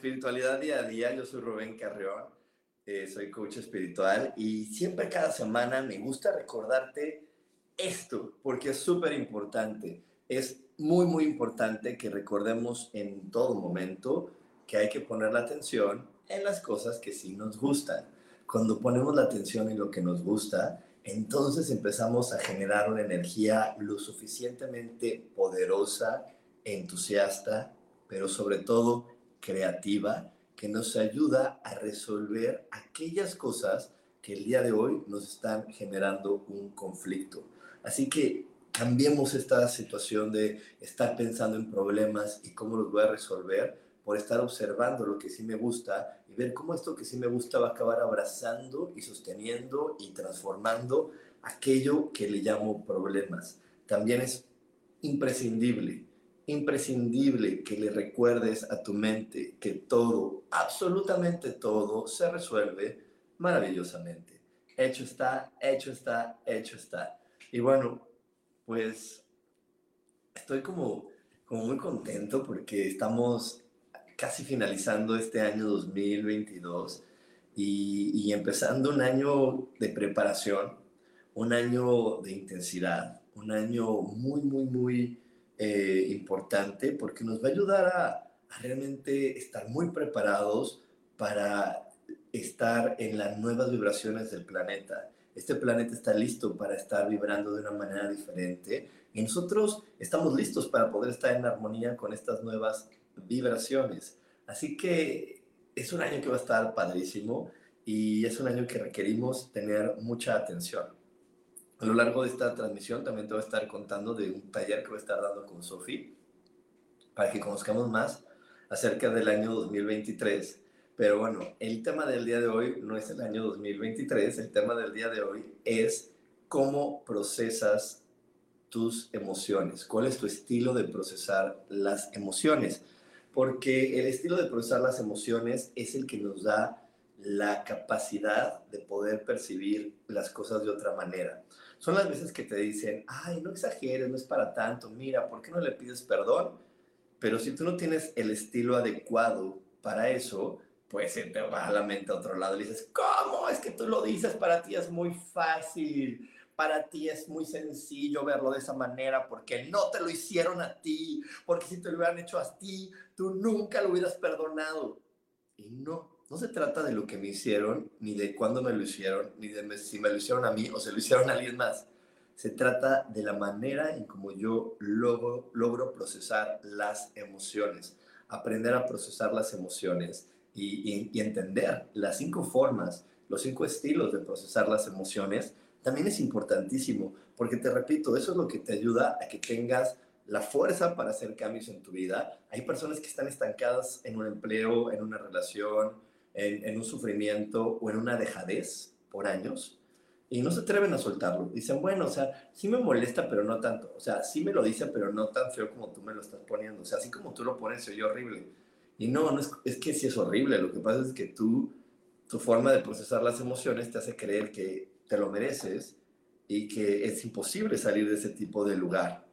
Espiritualidad Día a Día. Yo soy Rubén Carrión, eh, soy coach espiritual y siempre cada semana me gusta recordarte esto porque es súper importante. Es muy, muy importante que recordemos en todo momento que hay que poner la atención en las cosas que sí nos gustan. Cuando ponemos la atención en lo que nos gusta, entonces empezamos a generar una energía lo suficientemente poderosa, entusiasta pero sobre todo creativa, que nos ayuda a resolver aquellas cosas que el día de hoy nos están generando un conflicto. Así que cambiemos esta situación de estar pensando en problemas y cómo los voy a resolver por estar observando lo que sí me gusta y ver cómo esto que sí me gusta va a acabar abrazando y sosteniendo y transformando aquello que le llamo problemas. También es imprescindible imprescindible que le recuerdes a tu mente que todo, absolutamente todo, se resuelve maravillosamente. Hecho está, hecho está, hecho está. Y bueno, pues estoy como, como muy contento porque estamos casi finalizando este año 2022 y, y empezando un año de preparación, un año de intensidad, un año muy, muy, muy eh, importante porque nos va a ayudar a, realmente estar muy preparados para estar en las nuevas vibraciones del planeta. Este planeta está listo para estar vibrando de una manera diferente y nosotros estamos listos para poder estar en armonía con estas nuevas vibraciones. Así que es un año que va a estar padrísimo y es un año que requerimos tener mucha atención. A lo largo de esta transmisión también te voy a estar contando de un taller que voy a estar dando con Sofi para que conozcamos más acerca del año 2023. Pero bueno, el tema del día de hoy no es el año 2023, el tema del día de hoy es cómo procesas tus emociones, cuál es tu estilo de procesar las emociones, porque el estilo de procesar las emociones es el que nos da la capacidad de poder percibir las cosas de otra manera son las veces que te dicen, ay, no exageres, no es para tanto, mira, ¿por qué no le pides perdón? Pero si tú no tienes el estilo adecuado para eso, pues te va la mente a otro lado y dices, ¿cómo? Es que tú lo dices, para ti es muy fácil, para ti es muy sencillo verlo de esa manera porque no te lo hicieron a ti, porque si te lo hubieran hecho a ti, tú nunca lo hubieras perdonado. Y no, no se trata de lo que me hicieron, ni de cuándo me lo hicieron, ni de si me lo hicieron a mí o se lo hicieron a alguien más. Se trata de la manera en cómo yo logro, logro procesar las emociones, aprender a procesar las emociones y, y entender las cinco formas, los cinco estilos de procesar las emociones, también es importantísimo, porque te repito, eso es lo que te ayuda a que tengas la fuerza para hacer cambios en tu vida. Hay personas que están estancadas en un empleo, en una relación, en, un sufrimiento o en una dejadez por años y no se atreven a soltarlo. Dicen, bueno, o sea, sí me molesta, pero no tanto. O sea, sí me lo dicen, pero no tan feo como tú me lo estás poniendo. O sea, así como tú lo pones, se oye horrible. Y no, no es, es que sí es horrible. Lo que pasa es que tú, tu forma de procesar las emociones te hace creer que te lo mereces y que es imposible salir de ese tipo de lugar.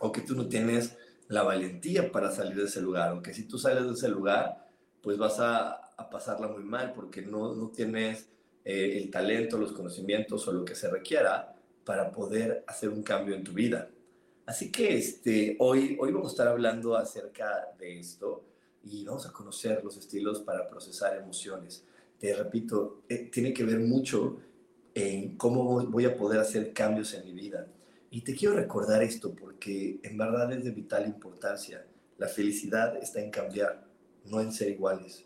O que tú no tienes la valentía para salir de ese lugar. O que si tú sales de ese lugar, pues vas a, a pasarla muy mal porque no, no tienes eh, el talento, los conocimientos o lo que se requiera para poder hacer un cambio en tu vida. Así que este, hoy, hoy vamos a estar hablando acerca de esto y vamos a conocer los estilos para procesar emociones. Te repito, eh, tiene que ver mucho en cómo voy a poder hacer cambios en mi vida. Y te quiero recordar esto porque en verdad es de vital importancia. La felicidad está en cambiar, no en ser iguales.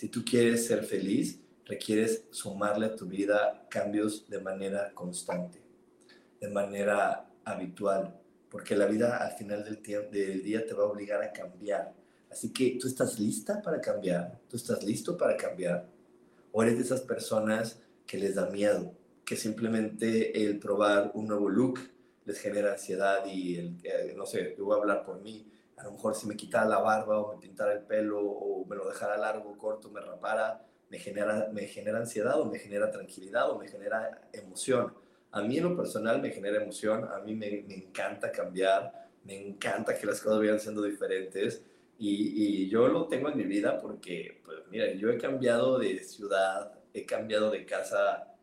Si tú quieres ser feliz, requieres sumarle a tu vida cambios de manera constante, de manera habitual, porque la vida al final del, día te va a obligar a cambiar. Así que tú estás lista para cambiar, tú estás listo para cambiar, o eres de esas personas que les da miedo, que simplemente el probar un nuevo look les genera ansiedad y, el, eh, no sé, yo voy a hablar por mí, a lo mejor si me quitara la barba o me pintara el pelo o me lo dejara largo, corto, me rapara, me genera, me genera ansiedad o me genera tranquilidad o me genera emoción. A mí en lo personal me genera emoción, a mí me, me encanta cambiar, me encanta que las cosas vayan siendo diferentes y, y, yo lo tengo en mi vida porque, pues mira, yo he cambiado de ciudad, he cambiado de casa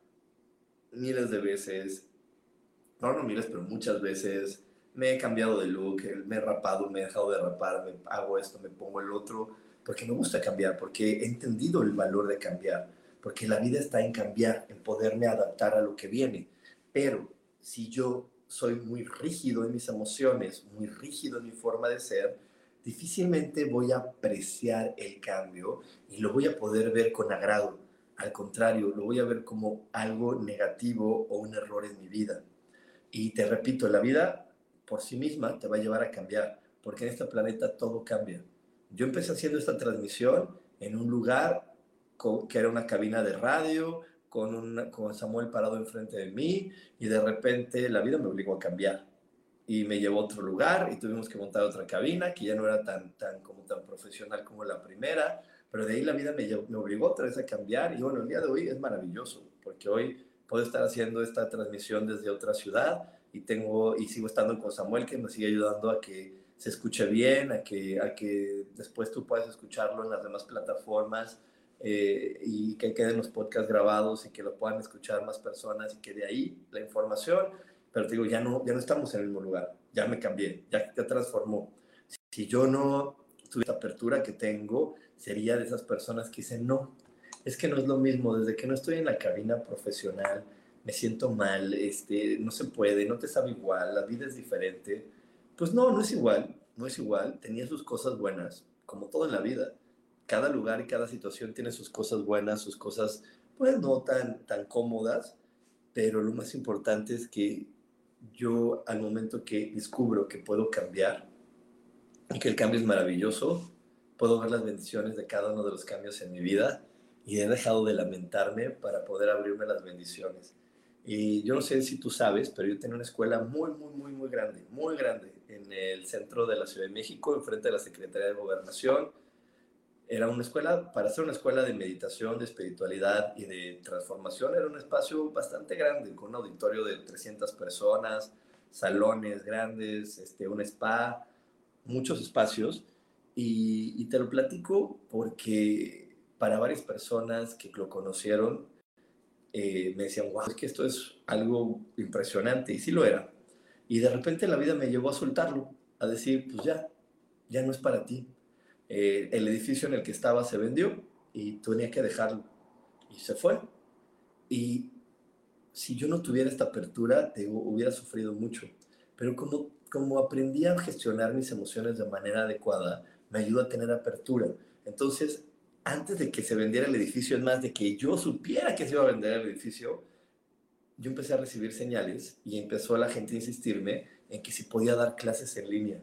miles de veces, no, no miles, pero muchas veces, me he cambiado de look, me he rapado, me he dejado de rapar, me hago esto, me pongo el otro, porque me gusta cambiar, porque he entendido el valor de cambiar, porque la vida está en cambiar, en poderme adaptar a lo que viene. Pero si yo soy muy rígido en mis emociones, muy rígido en mi forma de ser, difícilmente voy a apreciar el cambio y lo voy a poder ver con agrado al contrario, lo voy a ver como algo negativo o un error en mi vida. Y te repito, la vida por sí misma te va a llevar a cambiar, porque en este planeta todo cambia. Yo empecé haciendo esta transmisión en un lugar que era una cabina de radio, con, con Samuel parado enfrente de mí, y de repente la vida me obligó a cambiar. Y me llevó a otro lugar y tuvimos que montar otra cabina que ya no era tan, tan, como tan profesional como la primera pero de ahí la vida me, me obligó otra vez a cambiar y bueno, el día de hoy es maravilloso porque hoy puedo estar haciendo esta transmisión desde otra ciudad y tengo y sigo estando con Samuel que me sigue ayudando a que se escuche bien, a que, a que después tú puedas escucharlo en las demás plataformas eh, y que queden los podcasts grabados y que lo puedan escuchar más personas y que de ahí la información, pero te digo, ya no, ya no estamos en el mismo lugar, ya me cambié, ya, ya transformó. Si yo no tuve esta apertura que tengo, sería de esas personas que dicen, no, es que no es lo mismo, desde que no estoy en la cabina profesional, me siento mal, este, no se puede, no te sabe igual, la vida es diferente. Pues no, no es igual, no es igual, tenía sus cosas buenas, como todo en la vida. Cada lugar y cada situación tiene sus cosas buenas, sus cosas, pues no tan, tan cómodas, pero lo más importante es que yo al momento que descubro que puedo cambiar y que el cambio es maravilloso, puedo ver las bendiciones de cada uno de los cambios en mi vida y he dejado de lamentarme para poder abrirme las bendiciones. Y yo no sé si tú sabes, pero yo tenía una escuela muy, muy, muy, muy grande, muy grande, en el centro de la Ciudad de México, enfrente de la Secretaría de Gobernación. Era una escuela, para ser una escuela de meditación, de espiritualidad y de transformación, era un espacio bastante grande, con un auditorio de 300 personas, salones grandes, este, un spa, muchos espacios. Y, te lo platico porque para varias personas que lo conocieron eh, me decían, wow, es que esto es algo impresionante. Y sí lo era. Y de repente la vida me llevó a soltarlo, a decir, pues ya, ya no es para ti. Eh, el edificio en el que estaba se vendió y tenía que dejarlo. Y se fue. Y si yo no tuviera esta apertura, te hubiera sufrido mucho. Pero como, como aprendí a gestionar mis emociones de manera adecuada, me ayudó a tener apertura. Entonces, antes de que se vendiera el edificio, es más, de que yo supiera que se iba a vender el edificio, yo empecé a recibir señales y empezó la gente a insistirme en que si podía dar clases en línea.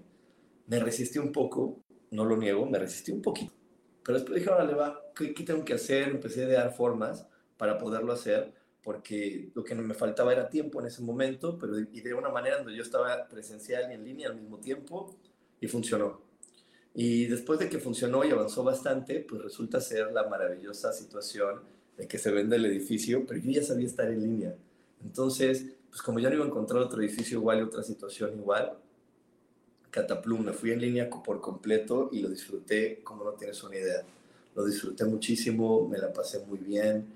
Me resistí un poco, no lo niego, me resistí un poquito. Pero después dije, órale, va, ¿qué, ¿qué, tengo que hacer? Empecé a dar formas para poderlo hacer, porque lo que me faltaba era tiempo en ese momento, pero y de una manera donde yo estaba presencial y en línea al mismo tiempo, y funcionó. Y después de que funcionó y avanzó bastante, pues resulta ser la maravillosa situación de que se vende el edificio, pero yo ya sabía estar en línea. Entonces, pues como ya no iba a encontrar otro edificio igual y otra situación igual, cataplum, me fui en línea por completo y lo disfruté como no tienes una idea. Lo disfruté muchísimo, me la pasé muy bien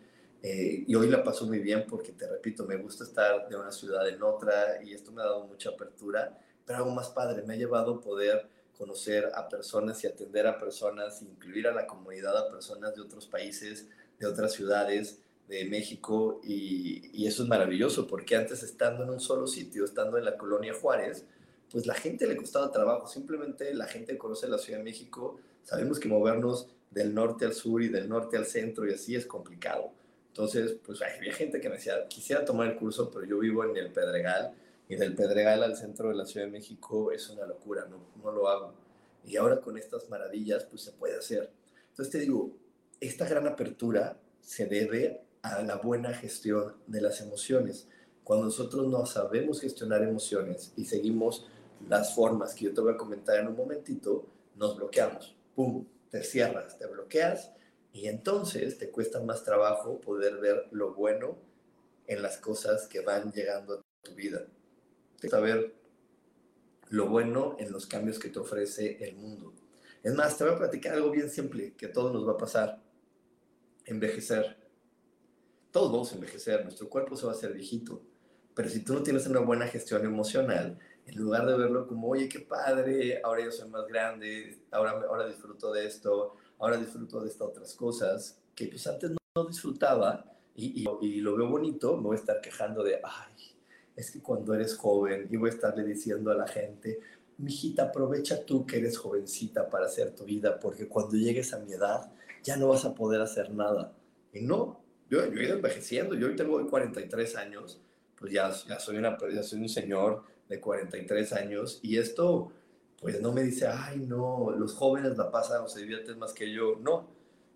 eh, y hoy la paso muy bien porque, te repito, me gusta estar de una ciudad en otra y esto me ha dado mucha apertura, pero algo más padre, me ha llevado poder conocer a personas y atender a personas, incluir a la comunidad a personas de otros países, de otras ciudades, de México y, y, eso es maravilloso porque antes estando en un solo sitio, estando en la colonia Juárez, pues la gente le costaba trabajo, simplemente la gente conoce la Ciudad de México, sabemos que movernos del norte al sur y del norte al centro y así es complicado. Entonces, pues había gente que me decía, quisiera tomar el curso, pero yo vivo en el Pedregal y del Pedregal al centro de la Ciudad de México es una locura, no, no lo hago. Y ahora con estas maravillas, pues se puede hacer. Entonces te digo, esta gran apertura se debe a la buena gestión de las emociones. Cuando nosotros no sabemos gestionar emociones y seguimos las formas que yo te voy a comentar en un momentito, nos bloqueamos. ¡Pum! Te cierras, te bloqueas y entonces te cuesta más trabajo poder ver lo bueno en las cosas que van llegando a tu vida. Saber lo bueno en los cambios que te ofrece el mundo. Es más, te voy a platicar algo bien simple que a todos nos va a pasar. Envejecer. Todos vamos a envejecer, nuestro cuerpo se va a hacer viejito. Pero si tú no tienes una buena gestión emocional, en lugar de verlo como, oye, qué padre, ahora yo soy más grande, ahora, ahora disfruto de esto, ahora disfruto de estas otras cosas, que pues antes no, disfrutaba y, y, lo veo bonito, me voy a estar quejando de, ay, es que cuando eres joven, y voy a estarle diciendo a la gente, mijita, aprovecha tú que eres jovencita para hacer tu vida, porque cuando llegues a mi edad ya no vas a poder hacer nada. Y no, yo, yo he ido envejeciendo, yo hoy tengo 43 años, pues ya, ya, soy una, ya soy un señor de 43 años y esto pues no me dice, ay no, los jóvenes la pasan o se divierten más que yo, no,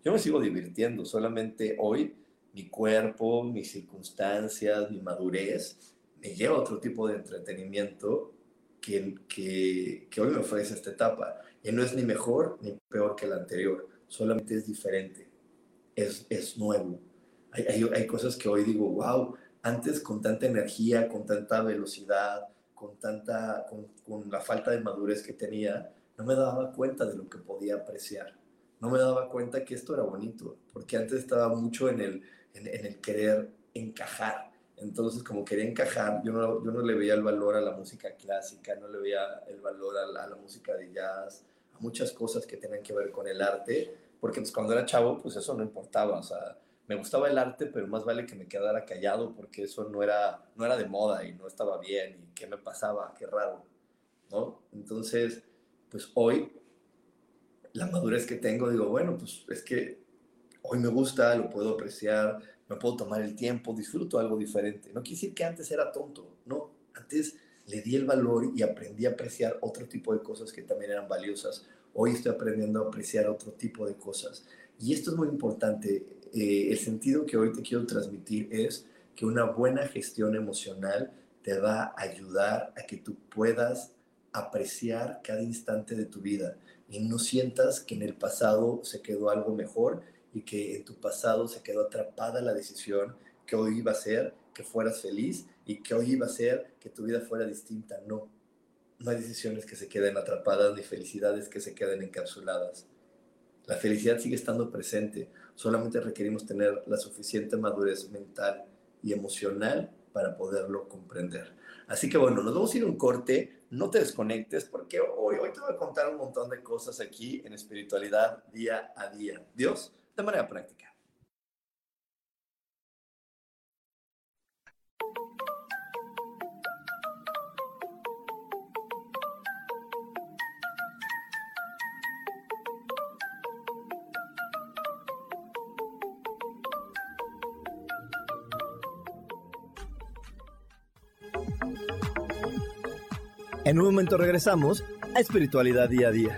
yo me sigo divirtiendo, solamente hoy mi cuerpo, mis circunstancias, mi madurez me lleva otro tipo de entretenimiento que, que, que hoy me ofrece esta etapa. Y no es ni mejor ni peor que la anterior, solamente es diferente, es, es nuevo. Hay, hay, hay cosas que hoy digo, wow, antes con tanta energía, con tanta velocidad, con tanta, con, con, la falta de madurez que tenía, no me daba cuenta de lo que podía apreciar. No me daba cuenta que esto era bonito, porque antes estaba mucho en el, en el querer encajar. Entonces, como quería encajar, yo no, yo no le veía el valor a la música clásica, no le veía el valor a la, a la música de jazz, a muchas cosas que tienen que ver con el arte, porque pues, cuando era chavo, pues eso no importaba, o sea, me gustaba el arte, pero más vale que me quedara callado porque eso no era, no era de moda y no estaba bien y qué me pasaba, qué raro, ¿no? Entonces, pues hoy, la madurez que tengo, digo, bueno, pues es que hoy me gusta, lo puedo apreciar, me puedo tomar el tiempo, disfruto algo diferente. No quiere decir que antes era tonto, no, antes le di el valor y aprendí a apreciar otro tipo de cosas que también eran valiosas. Hoy estoy aprendiendo a apreciar otro tipo de cosas. Y esto es muy importante. Eh, el sentido que hoy te quiero transmitir es que una buena gestión emocional te va a ayudar a que tú puedas apreciar cada instante de tu vida y no sientas que en el pasado se quedó algo mejor y que en tu pasado se quedó atrapada la decisión que hoy iba a ser que fueras feliz y que hoy iba a ser que tu vida fuera distinta. No, no hay decisiones que se queden atrapadas ni felicidades que se queden encapsuladas. La felicidad sigue estando presente, solamente requerimos tener la suficiente madurez mental y emocional para poderlo comprender. Así que bueno, nos vamos a ir a un corte, no te desconectes porque hoy, hoy te voy a contar un montón de cosas aquí en espiritualidad día a día. Dios, de manera práctica. En un momento regresamos a Espiritualidad Día a Día.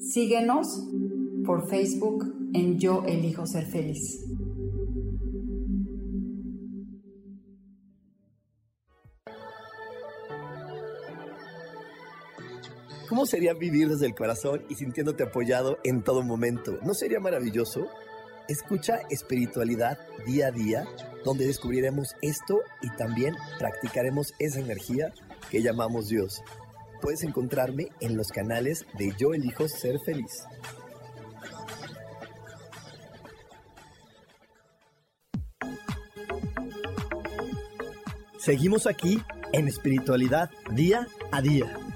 Síguenos por Facebook en Yo Elijo Ser Feliz. ¿Cómo sería vivir desde el corazón y sintiéndote apoyado en todo momento? ¿No sería maravilloso? Escucha espiritualidad día a día, donde descubriremos esto y también practicaremos esa energía que llamamos Dios. Puedes encontrarme en los canales de Yo Elijo Ser Feliz. Seguimos aquí en espiritualidad día a día.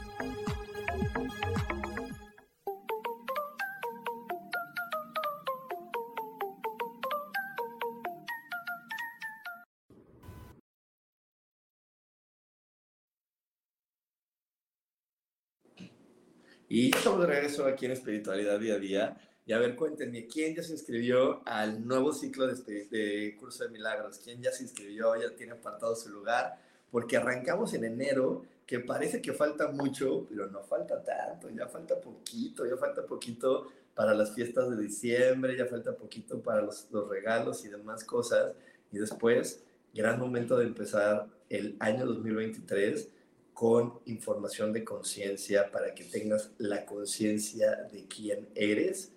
Y estamos de regreso aquí en Espiritualidad Día a Día. Y a ver, cuéntenme, ¿quién ya se inscribió al nuevo ciclo de, de Curso de Milagros? ¿Quién ya se inscribió, ya tiene apartado su lugar? Porque arrancamos en enero, que parece que falta mucho, pero no falta tanto, ya falta poquito, ya falta poquito para las fiestas de diciembre, ya falta poquito para los, los regalos y demás cosas. Y después, gran momento de empezar el año 2023 con información de conciencia para que tengas la conciencia de quién eres,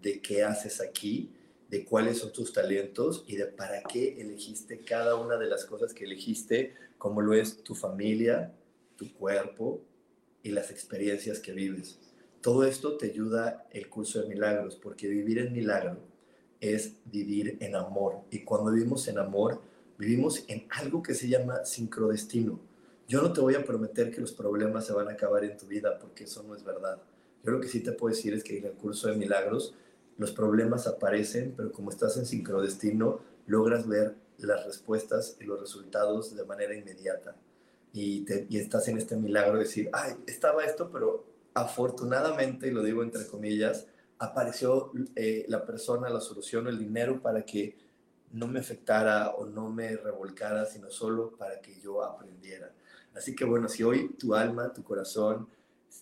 de qué haces aquí, de cuáles son tus talentos y de para qué elegiste cada una de las cosas que elegiste, como lo es tu familia, tu cuerpo y las experiencias que vives. Todo esto te ayuda el curso de milagros, porque vivir en milagro es vivir en amor. Y cuando vivimos en amor, vivimos en algo que se llama sincrodestino yo no te voy a prometer que los problemas se van a acabar en tu vida, porque eso no es verdad. Yo lo que sí te puedo decir es que en el curso de milagros los problemas aparecen, pero como estás en sincrodestino, logras ver las respuestas y los resultados de manera inmediata. Y, y estás en este milagro de decir, ay, estaba esto, pero afortunadamente, y lo digo entre comillas, apareció eh, la persona, la solución, el dinero para que no me afectara o no me revolcara, sino solo para que yo aprendiera. Así que bueno, si hoy tu alma, tu corazón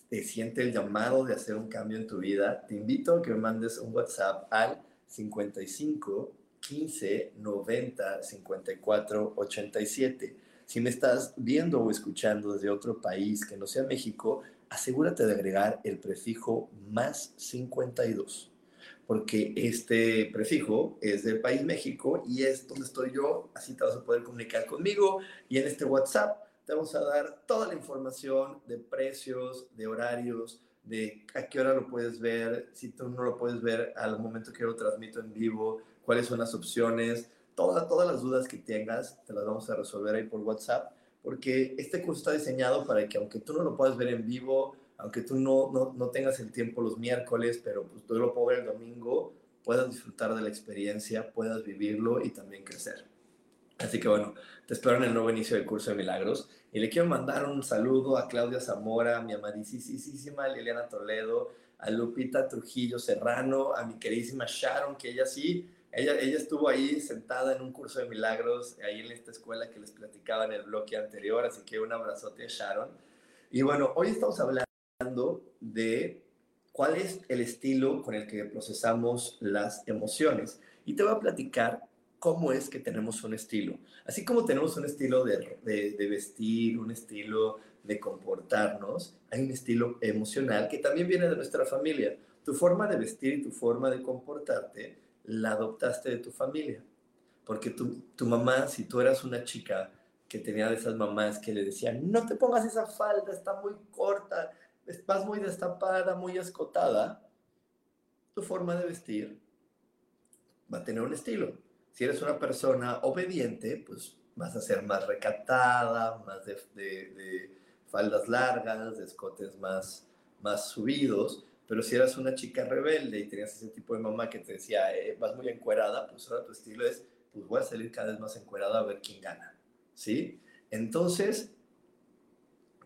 te siente el llamado de hacer un cambio en tu vida, te invito a que me mandes un WhatsApp al 55 15 90 54 87. Si me estás viendo o escuchando desde otro país que no sea México, asegúrate de agregar el prefijo más 52 porque este prefijo es del país México y es donde estoy yo, así te vas a poder comunicar conmigo y en este WhatsApp te vamos a dar toda la información de precios, de horarios, de a qué hora lo puedes ver, si tú no lo puedes ver al momento que lo transmito en vivo, cuáles son las opciones, todas, todas las dudas que tengas, te las vamos a resolver ahí por WhatsApp, porque este curso está diseñado para que aunque tú no lo puedas ver en vivo, aunque tú no, no, no tengas el tiempo los miércoles, pero pues tú lo puedes ver el domingo, puedas disfrutar de la experiencia, puedas vivirlo y también crecer. Así que bueno, te espero en el nuevo inicio del curso de milagros. Y le quiero mandar un saludo a Claudia Zamora, a mi amadísima Liliana Toledo, a Lupita Trujillo Serrano, a mi queridísima Sharon, que ella sí, ella, ella estuvo ahí sentada en un curso de milagros, ahí en esta escuela que les platicaba en el bloque anterior, así que un abrazote a Sharon. Y bueno, hoy estamos hablando de cuál es el estilo con el que procesamos las emociones. Y te voy a platicar cómo es que tenemos un estilo. Así como tenemos un estilo de, de, vestir, un estilo de comportarnos, hay un estilo emocional que también viene de nuestra familia. Tu forma de vestir y tu forma de comportarte la adoptaste de tu familia. Porque tu, tu mamá, si tú eras una chica que tenía de esas mamás que le decían, no te pongas esa falda, está muy corta, estás muy destapada, muy escotada, tu forma de vestir va a tener un estilo. Si eres una persona obediente, pues vas a ser más recatada, más de, faldas largas, de escotes más, más subidos. Pero si eras una chica rebelde y tenías ese tipo de mamá que te decía, eh, vas muy encuerada, pues ahora tu estilo es, pues voy a salir cada vez más encuerada a ver quién gana. ¿Sí? Entonces,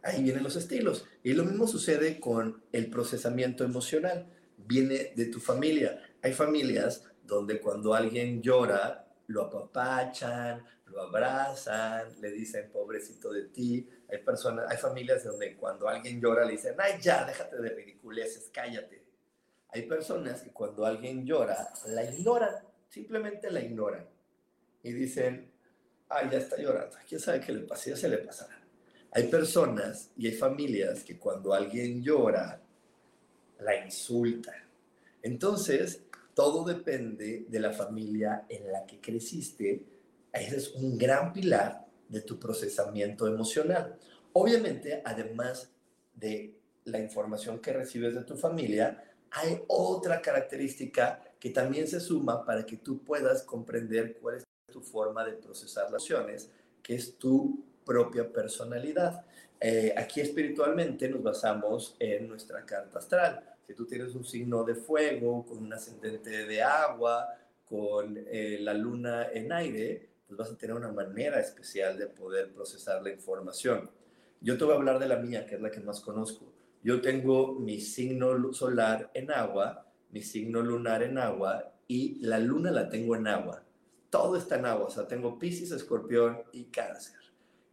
ahí vienen los estilos. Y lo mismo sucede con el procesamiento emocional. Viene de tu familia. Hay familias donde cuando alguien llora, lo apapachan, lo abrazan, le dicen pobrecito de ti. Hay personas, hay familias donde cuando alguien llora le dicen, ay ya, déjate de ridiculeces, cállate. Hay personas que cuando alguien llora, la ignoran, simplemente la ignoran. Y dicen, ay, ya está llorando, quién sabe qué le pasa, ya se le pasará. Hay personas y hay familias que cuando alguien llora, la insultan. Entonces, todo depende de la familia en la que creciste. Ese es un gran pilar de tu procesamiento emocional. Obviamente, además de la información que recibes de tu familia, hay otra característica que también se suma para que tú puedas comprender cuál es tu forma de procesar las emociones, que es tu propia personalidad. Eh, aquí espiritualmente nos basamos en nuestra carta astral. Si tú tienes un signo de fuego, con un ascendente de agua, con eh, la luna en aire, pues vas a tener una manera especial de poder procesar la información. Yo te voy a hablar de la mía, que es la que más conozco. Yo tengo mi signo solar en agua, mi signo lunar en agua y la luna la tengo en agua. Todo está en agua, o sea, tengo Pisces, Escorpión y Cáncer.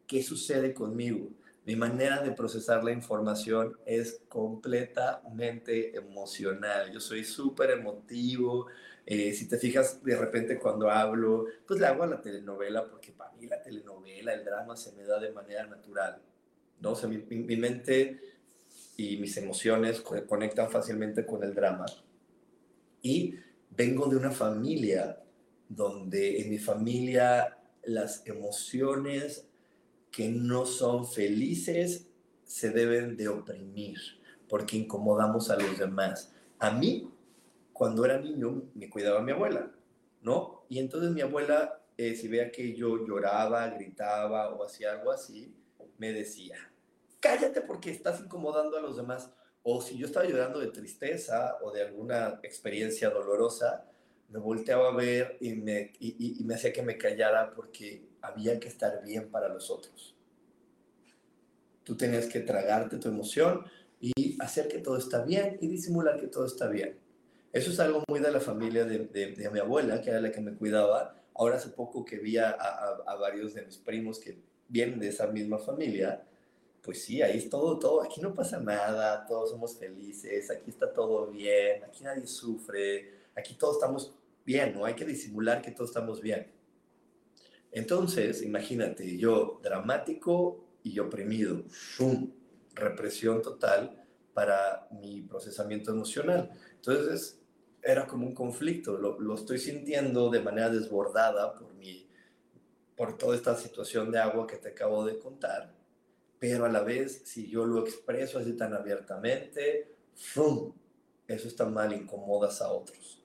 ¿Qué sucede conmigo? Mi manera de procesar la información es completamente emocional. Yo soy súper emotivo. Eh, si te fijas, de repente cuando hablo, pues le hago a la telenovela, porque para mí la telenovela, el drama se me da de manera natural. ¿no? O sea, mi, mi mente y mis emociones conectan fácilmente con el drama. Y vengo de una familia donde en mi familia las emociones que no son felices se deben de oprimir porque incomodamos a los demás. A mí, cuando era niño, me cuidaba mi abuela, ¿no? Y entonces mi abuela, eh, si veía que yo lloraba, gritaba o hacía algo así, me decía, cállate porque estás incomodando a los demás. O si yo estaba llorando de tristeza o de alguna experiencia dolorosa, me volteaba a ver y me, y me hacía que me callara porque había que estar bien para los otros. Tú tenías que tragarte tu emoción y hacer que todo está bien y disimular que todo está bien. Eso es algo muy de la familia de, de, mi abuela, que era la que me cuidaba. Ahora hace poco que vi a, a, varios de mis primos que vienen de esa misma familia, pues sí, ahí es todo, todo, aquí no pasa nada, todos somos felices, aquí está todo bien, aquí nadie sufre, aquí todos estamos bien, no hay que disimular que todos estamos bien. Entonces, imagínate, yo dramático y oprimido, ¡fum! represión total para mi procesamiento emocional. Entonces, era como un conflicto, lo, lo, estoy sintiendo de manera desbordada por, mi, por toda esta situación de agua que te acabo de contar, pero a la vez, si yo lo expreso así tan abiertamente, ¡fum! eso está mal, incomodas a otros.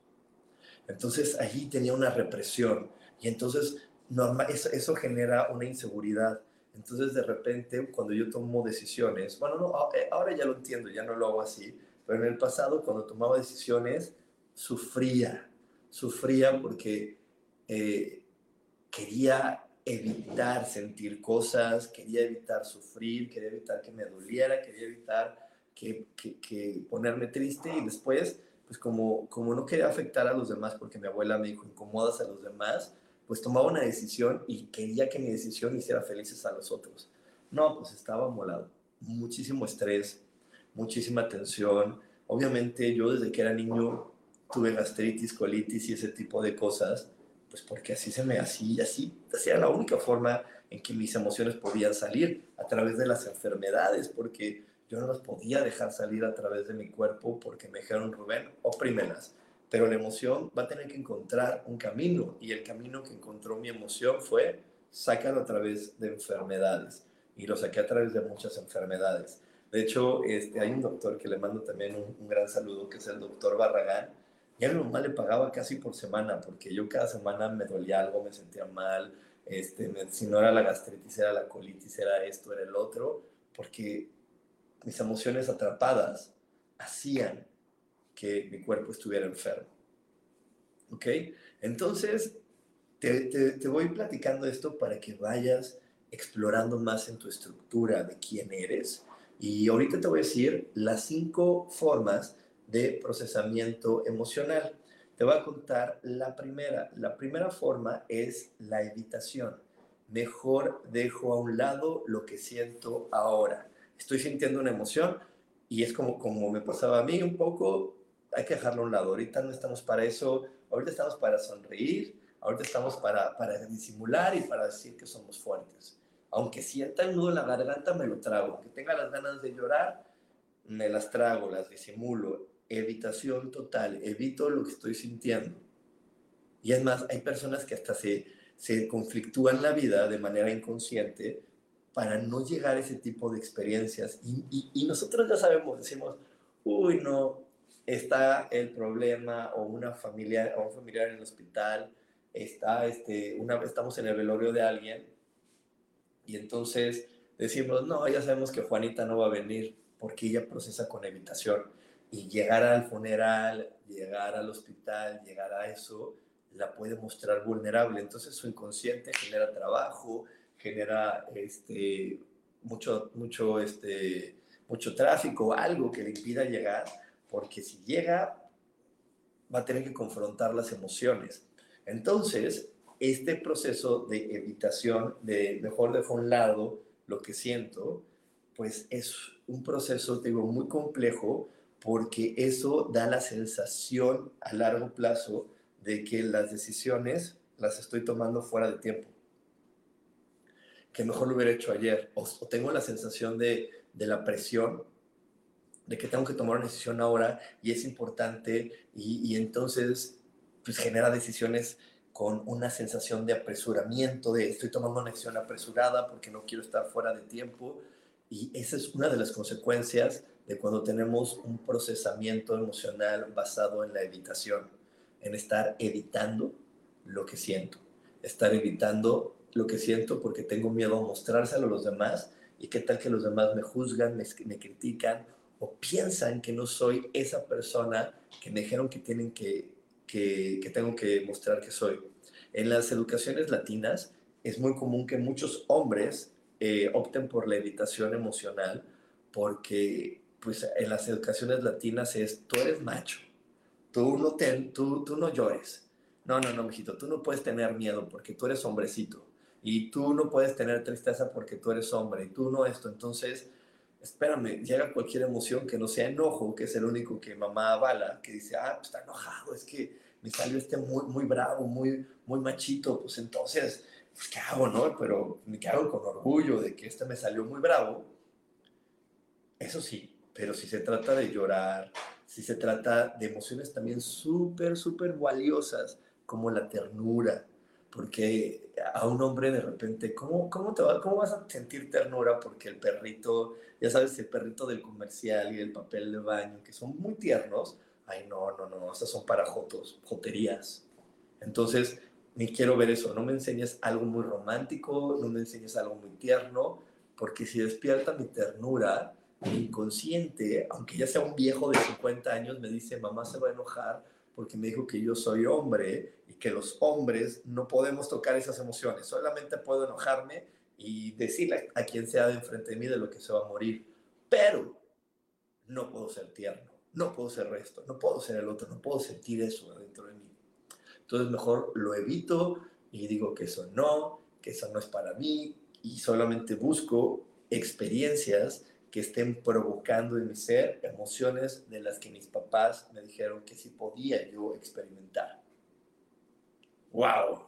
Entonces, allí tenía una represión y entonces normal, eso, eso genera una inseguridad. Entonces, de repente, cuando yo tomo decisiones, bueno, no, eh, ahora ya lo entiendo, ya no lo hago así, pero en el pasado, cuando tomaba decisiones, sufría, sufría porque eh, quería evitar sentir cosas, quería evitar sufrir, quería evitar que me doliera, quería evitar que, que, que, ponerme triste y después, pues como, como no quería afectar a los demás, porque mi abuela me dijo, incomodas a los demás, pues tomaba una decisión y quería que mi decisión hiciera felices a los otros. No, pues estaba molado. Muchísimo estrés, muchísima tensión. Obviamente yo desde que era niño tuve gastritis, colitis y ese tipo de cosas, pues porque así se me hacía, así, así era la única forma en que mis emociones podían salir a través de las enfermedades, porque yo no las podía dejar salir a través de mi cuerpo porque me dijeron, Rubén, oprímelas pero la emoción va a tener que encontrar un camino y el camino que encontró mi emoción fue sacarlo a través de enfermedades y lo saqué a través de muchas enfermedades. De hecho, este, hay un doctor que le mando también un, gran saludo, que es el doctor Barragán, y a mi mamá le pagaba casi por semana, porque yo cada semana me dolía algo, me sentía mal, este, si no era la gastritis, era la colitis, era esto, era el otro, porque mis emociones atrapadas hacían que mi cuerpo estuviera enfermo. ¿Ok? Entonces, te, voy platicando esto para que vayas explorando más en tu estructura de quién eres. Y ahorita te voy a decir las cinco formas de procesamiento emocional. Te voy a contar la primera. La primera forma es la evitación. Mejor dejo a un lado lo que siento ahora. Estoy sintiendo una emoción y es como, como me pasaba a mí un poco, hay que dejarlo a un lado. Ahorita no estamos para eso, ahorita estamos para sonreír, ahorita estamos para, para disimular y para decir que somos fuertes. Aunque sienta el nudo en la garganta, me lo trago. Aunque tenga las ganas de llorar, me las trago, las disimulo evitación total, evito lo que estoy sintiendo. Y es más, hay personas que hasta se, se conflictúan la vida de manera inconsciente para no llegar a ese tipo de experiencias. Y, y, nosotros ya sabemos, decimos, uy, no, está el problema o una familia o un familiar en el hospital, está este, una, estamos en el velorio de alguien y entonces decimos, no, ya sabemos que Juanita no va a venir porque ella procesa con evitación y llegar al funeral, llegar al hospital, llegar a eso, la puede mostrar vulnerable. Entonces su inconsciente genera trabajo, genera este, mucho, mucho, este, mucho tráfico, algo que le impida llegar, porque si llega va a tener que confrontar las emociones. Entonces, este proceso de evitación, de mejor dejo a un lado lo que siento, pues es un proceso, digo, muy complejo, porque eso da la sensación a largo plazo de que las decisiones las estoy tomando fuera de tiempo. Que mejor lo hubiera hecho ayer. O, tengo la sensación de, la presión, de que tengo que tomar una decisión ahora y es importante y, entonces pues genera decisiones con una sensación de apresuramiento, de estoy tomando una acción apresurada porque no quiero estar fuera de tiempo. Y esa es una de las consecuencias de cuando tenemos un procesamiento emocional basado en la evitación, en estar evitando lo que siento, estar evitando lo que siento porque tengo miedo a mostrárselo a los demás y qué tal que los demás me juzgan, me, critican o piensan que no soy esa persona que me dijeron que tienen que, que, tengo que mostrar que soy. En las educaciones latinas es muy común que muchos hombres eh, opten por la evitación emocional porque pues en las educaciones latinas es, tú eres macho, tú no, te, tú, tú no llores. No, no, no, mijito, tú no puedes tener miedo porque tú eres hombrecito. Y tú no puedes tener tristeza porque tú eres hombre. Y tú no esto. Entonces, espérame, llega cualquier emoción que no sea enojo, que es el único que mamá avala, que dice, ah, pues está enojado, es que me salió este muy, muy bravo, muy, muy machito. Pues entonces, pues, ¿qué hago, no? Pero me quedo con orgullo de que este me salió muy bravo. Eso sí, pero si se trata de llorar, si se trata de emociones también súper, súper valiosas, como la ternura, porque a un hombre de repente, ¿cómo, cómo, te va, ¿cómo vas a sentir ternura? Porque el perrito, ya sabes, el perrito del comercial y el papel de baño, que son muy tiernos, ay, no, no, no, estas son para jotos, joterías. Entonces, ni quiero ver eso, no me enseñes algo muy romántico, no me enseñes algo muy tierno, porque si despierta mi ternura, inconsciente, aunque ya sea un viejo de 50 años, me dice, mamá se va a enojar porque me dijo que yo soy hombre que los hombres no podemos tocar esas emociones. Solamente puedo enojarme y decirle a quien sea de enfrente de mí de lo que se va a morir. Pero no puedo ser tierno, no puedo ser esto, no puedo ser el otro, no puedo sentir eso dentro de mí. Entonces mejor lo evito y digo que eso no, que eso no es para mí y solamente busco experiencias que estén provocando en mi ser emociones de las que mis papás me dijeron que sí podía yo experimentar. ¡Wow!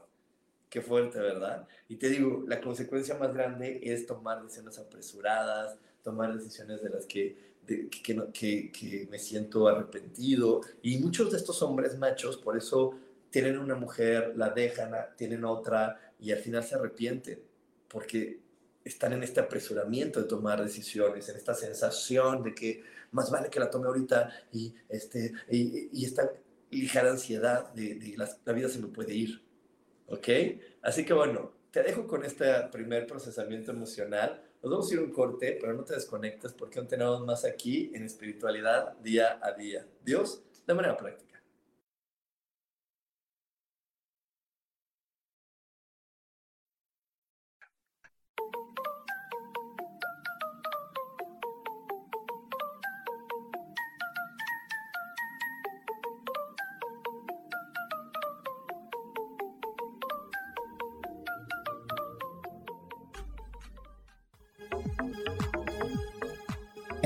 Qué fuerte, ¿verdad? Y te digo, la consecuencia más grande es tomar decisiones apresuradas, tomar decisiones de las que, que, que, que, me siento arrepentido. Y muchos de estos hombres machos, por eso tienen una mujer, la dejan, tienen otra y al final se arrepienten, porque están en este apresuramiento de tomar decisiones, en esta sensación de que más vale que la tome ahorita y, este, y, esta ligera ansiedad de, la, vida se me puede ir. ¿Ok? Así que bueno, te dejo con este primer procesamiento emocional. Nos vamos a ir un corte, pero no te desconectes porque aún tenemos más aquí en espiritualidad día a día. Dios, de manera práctica.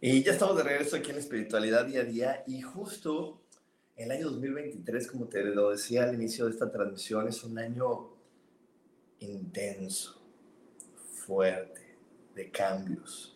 Y ya estamos de regreso aquí en Espiritualidad Día a Día y justo el año 2023, como te lo decía al inicio de esta transmisión, es un año intenso, fuerte, de cambios.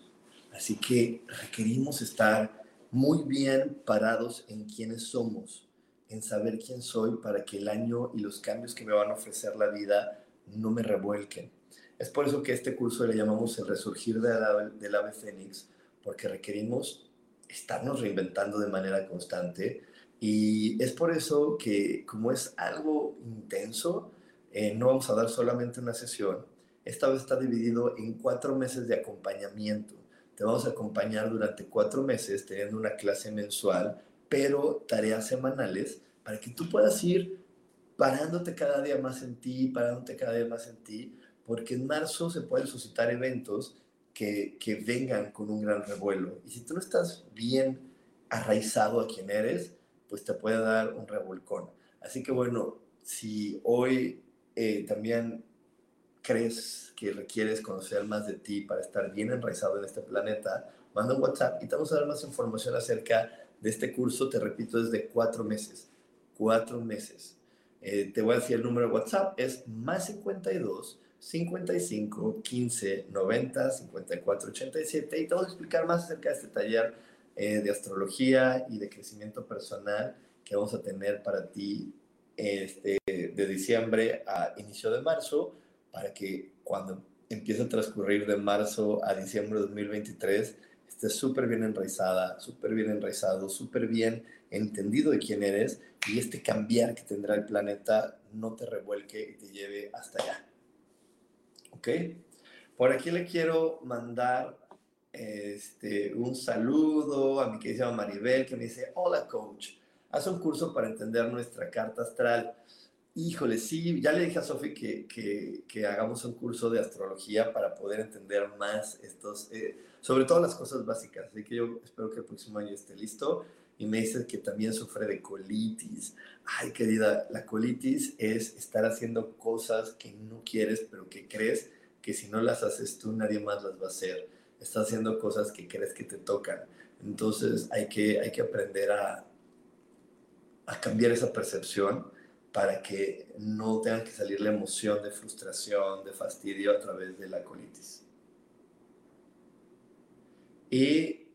Así que requerimos estar muy bien parados en quiénes somos, en saber quién soy para que el año y los cambios que me van a ofrecer la vida no me revuelquen. Es por eso que este curso le llamamos el resurgir del ave, del ave fénix, porque requerimos estarnos reinventando de manera constante y es por eso que como es algo intenso, eh, no vamos a dar solamente una sesión, esta vez está dividido en cuatro meses de acompañamiento. Te vamos a acompañar durante cuatro meses teniendo una clase mensual, pero tareas semanales para que tú puedas ir parándote cada día más en ti, parándote cada día más en ti, porque en marzo se pueden suscitar eventos que, vengan con un gran revuelo. Y si tú no estás bien arraizado a quien eres, pues te puede dar un revolcón. Así que bueno, si hoy eh, también crees que requieres conocer más de ti para estar bien enraizado en este planeta, manda un WhatsApp y te vamos a dar más información acerca de este curso. Te repito, es de cuatro meses. Cuatro meses. Eh, te voy a decir el número de WhatsApp, es más 52 55 15 90 54 87 y te voy a explicar más acerca de este taller eh, de astrología y de crecimiento personal que vamos a tener para ti este, de diciembre a inicio de marzo para que cuando empiece a transcurrir de marzo a diciembre de 2023 estés súper bien enraizada, súper bien enraizado, súper bien entendido de quién eres y este cambiar que tendrá el planeta no te revuelque y te lleve hasta allá. ¿Ok? Por aquí le quiero mandar este, un saludo a mi querida Maribel que me dice, hola coach, haz un curso para entender nuestra carta astral. Híjole, sí, ya le dije a Sofi que, que, hagamos un curso de astrología para poder entender más estos, eh, sobre todo las cosas básicas. Así que yo espero que el próximo año esté listo. Y me dice que también sufre de colitis. Ay, querida, la colitis es estar haciendo cosas que no quieres, pero que crees que si no las haces tú, nadie más las va a hacer. Estás haciendo cosas que crees que te tocan. Entonces hay que, hay que aprender a, a cambiar esa percepción para que no tenga que salir la emoción de frustración, de fastidio a través de la colitis. Y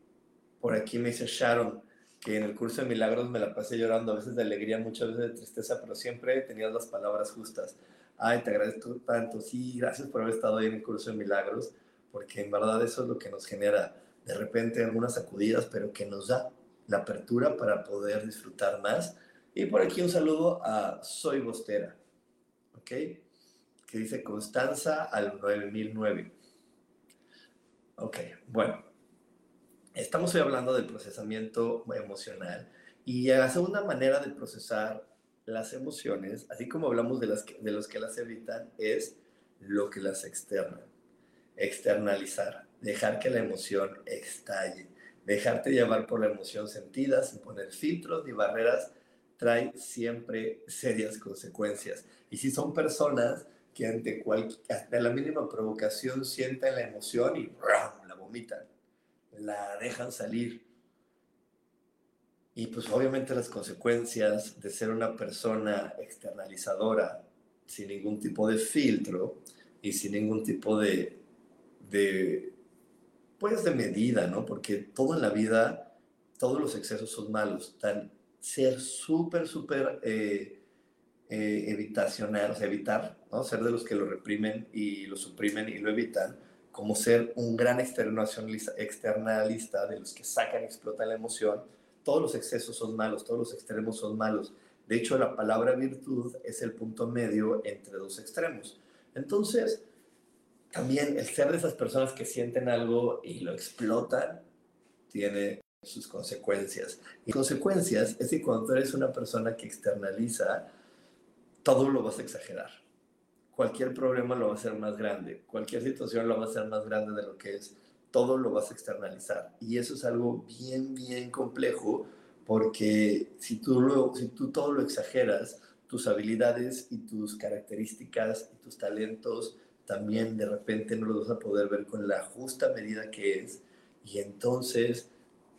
por aquí me dice Sharon, que en el curso de milagros me la pasé llorando, a veces de alegría, muchas veces de tristeza, pero siempre tenías las palabras justas. Ay, te agradezco tanto, sí, gracias por haber estado ahí en el curso de milagros, porque en verdad eso es lo que nos genera de repente algunas sacudidas, pero que nos da la apertura para poder disfrutar más. Y por aquí un saludo a Soy Bostera, ¿ok? Que dice Constanza al 9009. Ok, bueno, estamos hoy hablando del procesamiento emocional y la segunda manera de procesar las emociones, así como hablamos de, las de los que las evitan, es lo que las externa. Externalizar, dejar que la emoción estalle, dejarte llevar por la emoción sentida sin poner filtros ni barreras, trae siempre serias consecuencias. Y si son personas que ante, cualquier, la mínima provocación sienten la emoción y la vomitan, la dejan salir. Y pues obviamente las consecuencias de ser una persona externalizadora sin ningún tipo de filtro y sin ningún tipo de, de pues de medida, ¿no? Porque todo en la vida, todos los excesos son malos. Ser súper, súper eh, eh, evitacional, o sea, evitar, ¿no? Ser de los que lo reprimen y lo suprimen y lo evitan, como ser un gran externalista, externalista de los que sacan y explotan la emoción. Todos los excesos son malos, todos los extremos son malos. De hecho, la palabra virtud es el punto medio entre dos extremos. Entonces, también el ser de esas personas que sienten algo y lo explotan tiene sus consecuencias. Y consecuencias es que cuando eres una persona que externaliza, todo lo vas a exagerar. Cualquier problema lo va a hacer más grande, cualquier situación lo va a hacer más grande de lo que es, todo lo vas a externalizar. Y eso es algo bien, bien complejo, porque si tú, lo, si tú todo lo exageras, tus habilidades y tus características y tus talentos también de repente no los vas a poder ver con la justa medida que es. Y entonces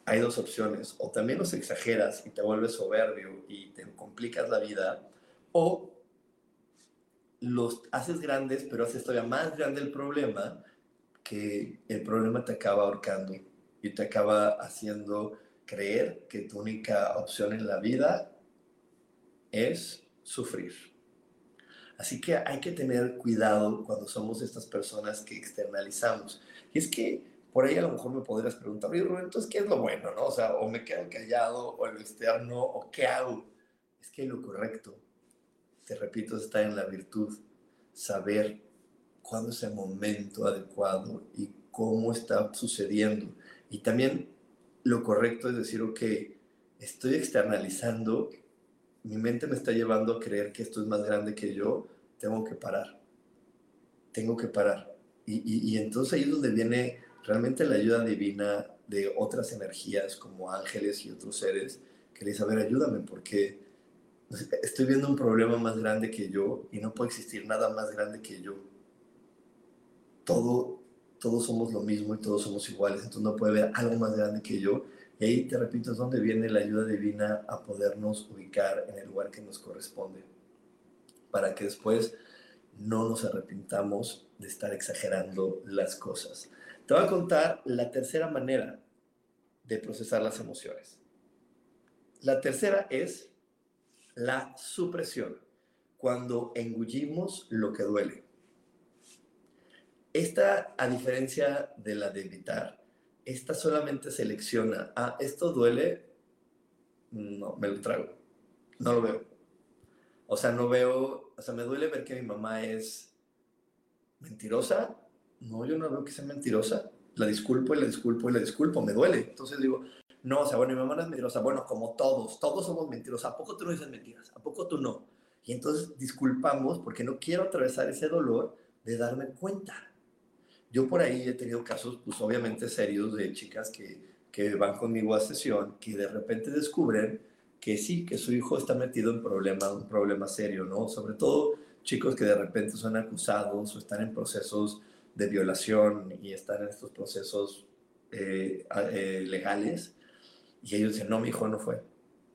hay dos opciones, o también los exageras y te vuelves soberbio y te complicas la vida, o los haces grandes, pero haces todavía más grande el problema, que el problema te acaba ahorcando y te acaba haciendo creer que tu única opción en la vida es sufrir. Así que hay que tener cuidado cuando somos estas personas que externalizamos. Y es que por ahí a lo mejor me podrías preguntar, oye Rubén, entonces, ¿qué es lo bueno? ¿no? O sea, o me quedo callado, o lo externo, o qué hago. Es que lo correcto te repito, está en la virtud, saber cuándo es el momento adecuado y cómo está sucediendo. Y también lo correcto es decir, ok, estoy externalizando, mi mente me está llevando a creer que esto es más grande que yo, tengo que parar, tengo que parar. Y, y entonces ahí es donde viene realmente la ayuda divina de otras energías como ángeles y otros seres que les a ver, ayúdame, porque estoy viendo un problema más grande que yo y no puede existir nada más grande que yo. Todo, todos somos lo mismo y todos somos iguales, entonces no puede haber algo más grande que yo. Y ahí, te repito, es donde viene la ayuda divina a podernos ubicar en el lugar que nos corresponde, para que después no nos arrepintamos de estar exagerando las cosas. Te voy a contar la tercera manera de procesar las emociones. La tercera es la supresión, cuando engullimos lo que duele. Esta, a diferencia de la de evitar, esta solamente selecciona, ah, esto duele, no, me lo trago, no lo veo. O sea, no veo, o sea, me duele ver que mi mamá es mentirosa. No, yo no veo que sea mentirosa. La disculpo y la disculpo y la disculpo, me duele. Entonces digo, no, o sea, bueno, mi mamá no es mentirosa. Bueno, como todos, todos somos mentirosos. ¿A poco tú no dices mentiras? ¿A poco tú no? Y entonces disculpamos porque no quiero atravesar ese dolor de darme cuenta. Yo por ahí he tenido casos, pues obviamente serios, de chicas que, que van conmigo a sesión, que de repente descubren que sí, que su hijo está metido en problema, un problema serio, ¿no? Sobre todo chicos que de repente son acusados o están en procesos de violación y están en estos procesos eh, eh, legales y ellos dicen, no, mi hijo no fue.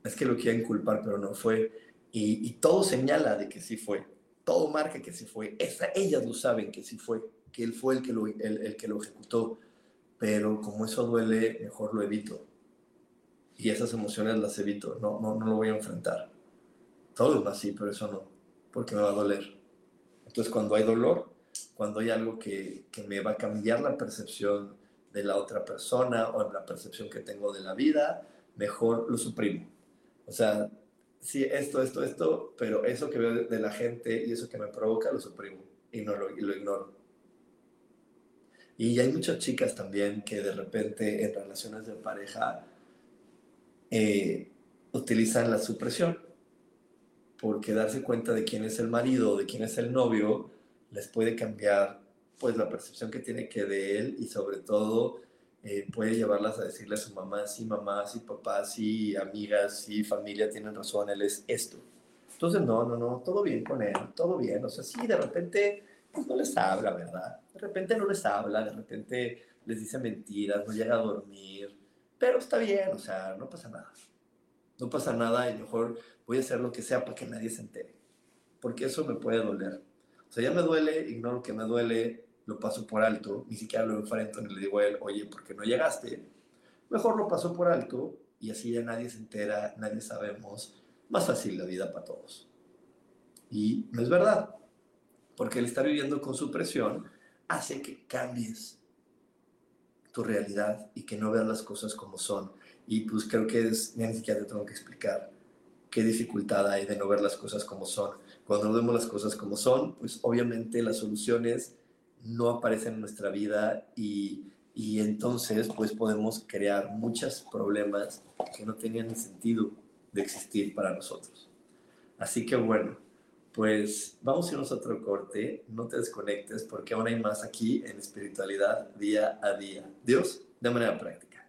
Es que lo quieren culpar, pero no fue. Y, todo señala de que sí fue. Todo marca que sí fue. Esa, ellas lo saben que sí fue, que él fue el que, lo, el, que lo ejecutó. Pero como eso duele, mejor lo evito. y esas emociones las evito, no, no, no lo voy a enfrentar. Todo es más sí, pero eso no, porque me va a doler. Entonces cuando hay dolor, cuando hay algo que, que me va a cambiar la percepción de la otra persona o la percepción que tengo de la vida, mejor lo suprimo. O sea, sí, esto, esto, esto, pero eso que veo de, la gente y eso que me provoca, lo suprimo y, no lo, y lo ignoro. Y hay muchas chicas también que de repente en relaciones de pareja eh, utilizan la supresión, porque darse cuenta de quién es el marido de quién es el novio les puede cambiar pues la percepción que tiene que de él y sobre todo eh, puede llevarlas a decirle a su mamá, sí, mamá, sí, papá, sí, amigas, sí, familia, tienen razón, él es esto. Entonces, no, no, no, todo bien con él, todo bien. O sea, sí, de repente pues no les habla, ¿verdad? De repente no les habla, de repente les dice mentiras, no llega a dormir, pero está bien, o sea, no pasa nada. No pasa nada y mejor voy a hacer lo que sea para que nadie se entere, porque eso me puede doler. O sea, ya me duele, ignoro que me duele, lo paso por alto, ni siquiera lo enfrento ni le digo a él, oye, ¿por qué no llegaste? Mejor lo paso por alto y así ya nadie se entera, nadie sabemos, más fácil la vida para todos. Y no es verdad, porque el estar viviendo con su presión hace que cambies tu realidad y que no veas las cosas como son. Y pues creo que es, ni siquiera te tengo que explicar qué dificultad hay de no ver las cosas como son. Cuando no vemos las cosas como son, pues obviamente las soluciones no aparecen en nuestra vida y, y entonces pues podemos crear muchos problemas que no tenían sentido de existir para nosotros. Así que bueno, pues vamos a irnos a otro corte, no te desconectes porque aún hay más aquí en espiritualidad día a día. Dios, de manera práctica.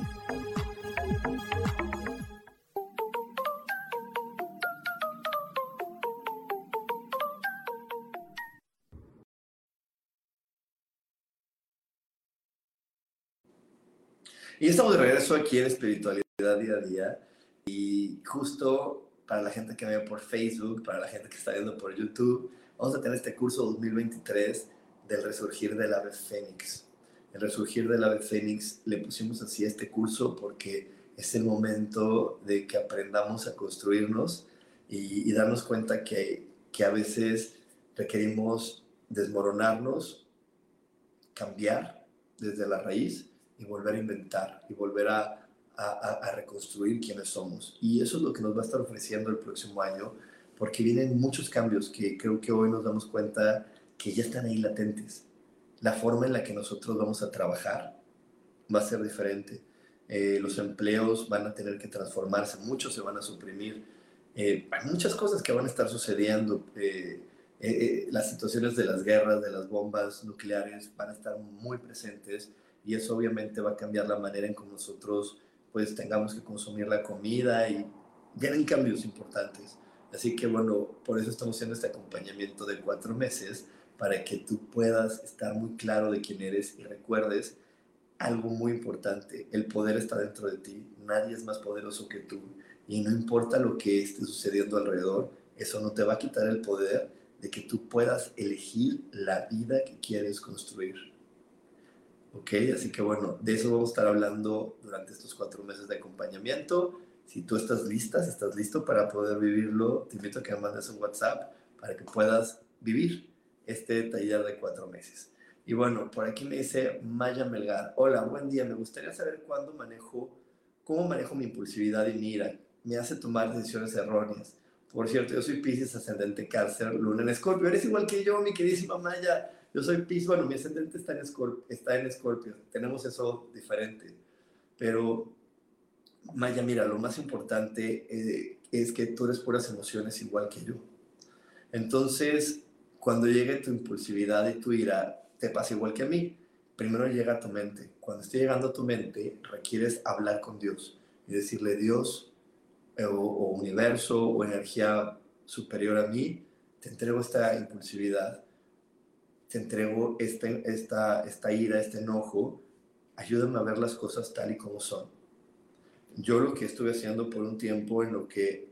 Y estamos de regreso aquí en Espiritualidad Día a Día. Y justo para la gente que ve por Facebook, para la gente que está viendo por YouTube, vamos a tener este curso 2023 del resurgir del ave fénix. El resurgir del ave fénix le pusimos así a este curso porque es el momento de que aprendamos a construirnos y, y darnos cuenta que, que a veces requerimos desmoronarnos, cambiar desde la raíz y volver a inventar y volver a, a, reconstruir quiénes somos. Y eso es lo que nos va a estar ofreciendo el próximo año, porque vienen muchos cambios que creo que hoy nos damos cuenta que ya están ahí latentes. La forma en la que nosotros vamos a trabajar va a ser diferente. Eh, los empleos van a tener que transformarse, muchos se van a suprimir. Eh, hay muchas cosas que van a estar sucediendo. Eh, las situaciones de las guerras, de las bombas nucleares van a estar muy presentes y eso obviamente va a cambiar la manera en que nosotros pues tengamos que consumir la comida y vienen cambios importantes. Así que bueno, por eso estamos haciendo este acompañamiento de cuatro meses para que tú puedas estar muy claro de quién eres y recuerdes algo muy importante, el poder está dentro de ti, nadie es más poderoso que tú y no importa lo que esté sucediendo alrededor, eso no te va a quitar el poder de que tú puedas elegir la vida que quieres construir. ¿Ok? Así que bueno, de eso vamos a estar hablando durante estos cuatro meses de acompañamiento. Si tú estás lista, si estás listo para poder vivirlo, te invito a que me mandes un WhatsApp para que puedas vivir este taller de cuatro meses. Y bueno, por aquí me dice Maya Melgar. Hola, buen día. Me gustaría saber cuándo manejo, cómo manejo mi impulsividad y mi ira. Me hace tomar decisiones erróneas. Por cierto, yo soy Pisces, ascendente cáncer, luna en escorpio. Eres igual que yo, mi queridísima Maya. Yo soy Pisces, bueno, mi ascendente está en, escorpio, está en. Tenemos eso diferente. Pero, Maya, mira, lo más importante eh, es que tú eres puras emociones igual que yo. Entonces, cuando llegue tu impulsividad y tu ira, te pasa igual que a mí. Primero llega a tu mente. Cuando esté llegando a tu mente, requieres hablar con Dios y decirle, Dios, eh, o, o universo, o energía superior a mí, te entrego esta impulsividad, te entrego este, esta, esta ira, este enojo, ayúdame a ver las cosas tal y como son. Yo lo que estuve haciendo por un tiempo en lo que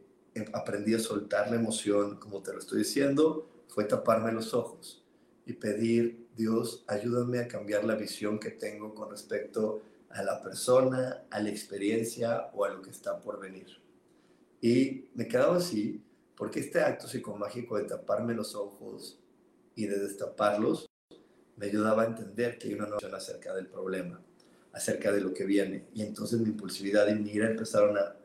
aprendí a soltar la emoción, como te lo estoy diciendo, fue taparme los ojos y pedir, Dios, ayúdame a cambiar la visión que tengo con respecto a la persona, a la experiencia o a lo que está por venir. Y me quedaba así porque este acto psicomágico de taparme los ojos y de destaparlos me ayudaba a entender que hay una noción acerca del problema, acerca de lo que viene. Y entonces mi impulsividad y mi ira empezaron a,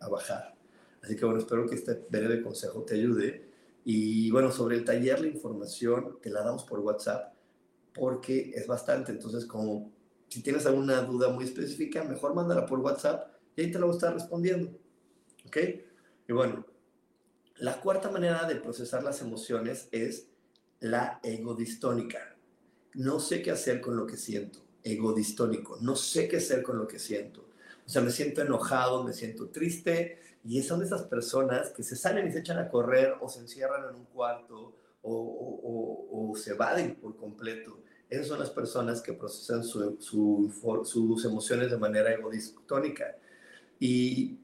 a bajar. Así que bueno, espero que este breve consejo te ayude. Y bueno, sobre el taller, la información te la damos por WhatsApp porque es bastante. Entonces, como si tienes alguna duda muy específica, mejor mándala por WhatsApp y ahí te la voy a estar respondiendo. ¿Ok? Y bueno, la cuarta manera de procesar las emociones es la egodistónica. No sé qué hacer con lo que siento. Egodistónico. No sé qué hacer con lo que siento. O sea, me siento enojado, me siento triste, y son esas personas que se salen y se echan a correr o se encierran en un cuarto o, o, o, se evaden por completo. Esas son las personas que procesan su, sus emociones de manera egodistónica. Y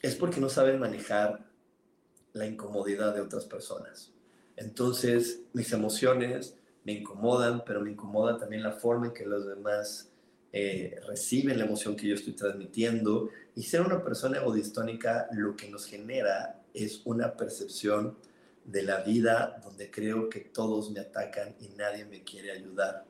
es porque no saben manejar la incomodidad de otras personas. Entonces, mis emociones me incomodan, pero me incomoda también la forma en que los demás eh, reciben la emoción que yo estoy transmitiendo. Y ser una persona egodistónica lo que nos genera es una percepción de la vida donde creo que todos me atacan y nadie me quiere ayudar.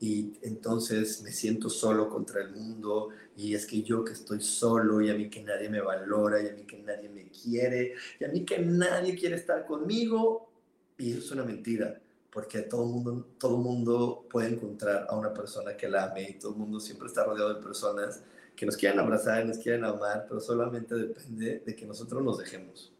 Y entonces me siento solo contra el mundo y es que yo que estoy solo y a mí que nadie me valora y a mí que nadie me quiere y a mí que nadie quiere estar conmigo. Y eso es una mentira porque todo mundo, todo mundo puede encontrar a una persona que la ame y todo el mundo siempre está rodeado de personas que nos quieren abrazar nos quieren amar, pero solamente depende de que nosotros nos dejemos,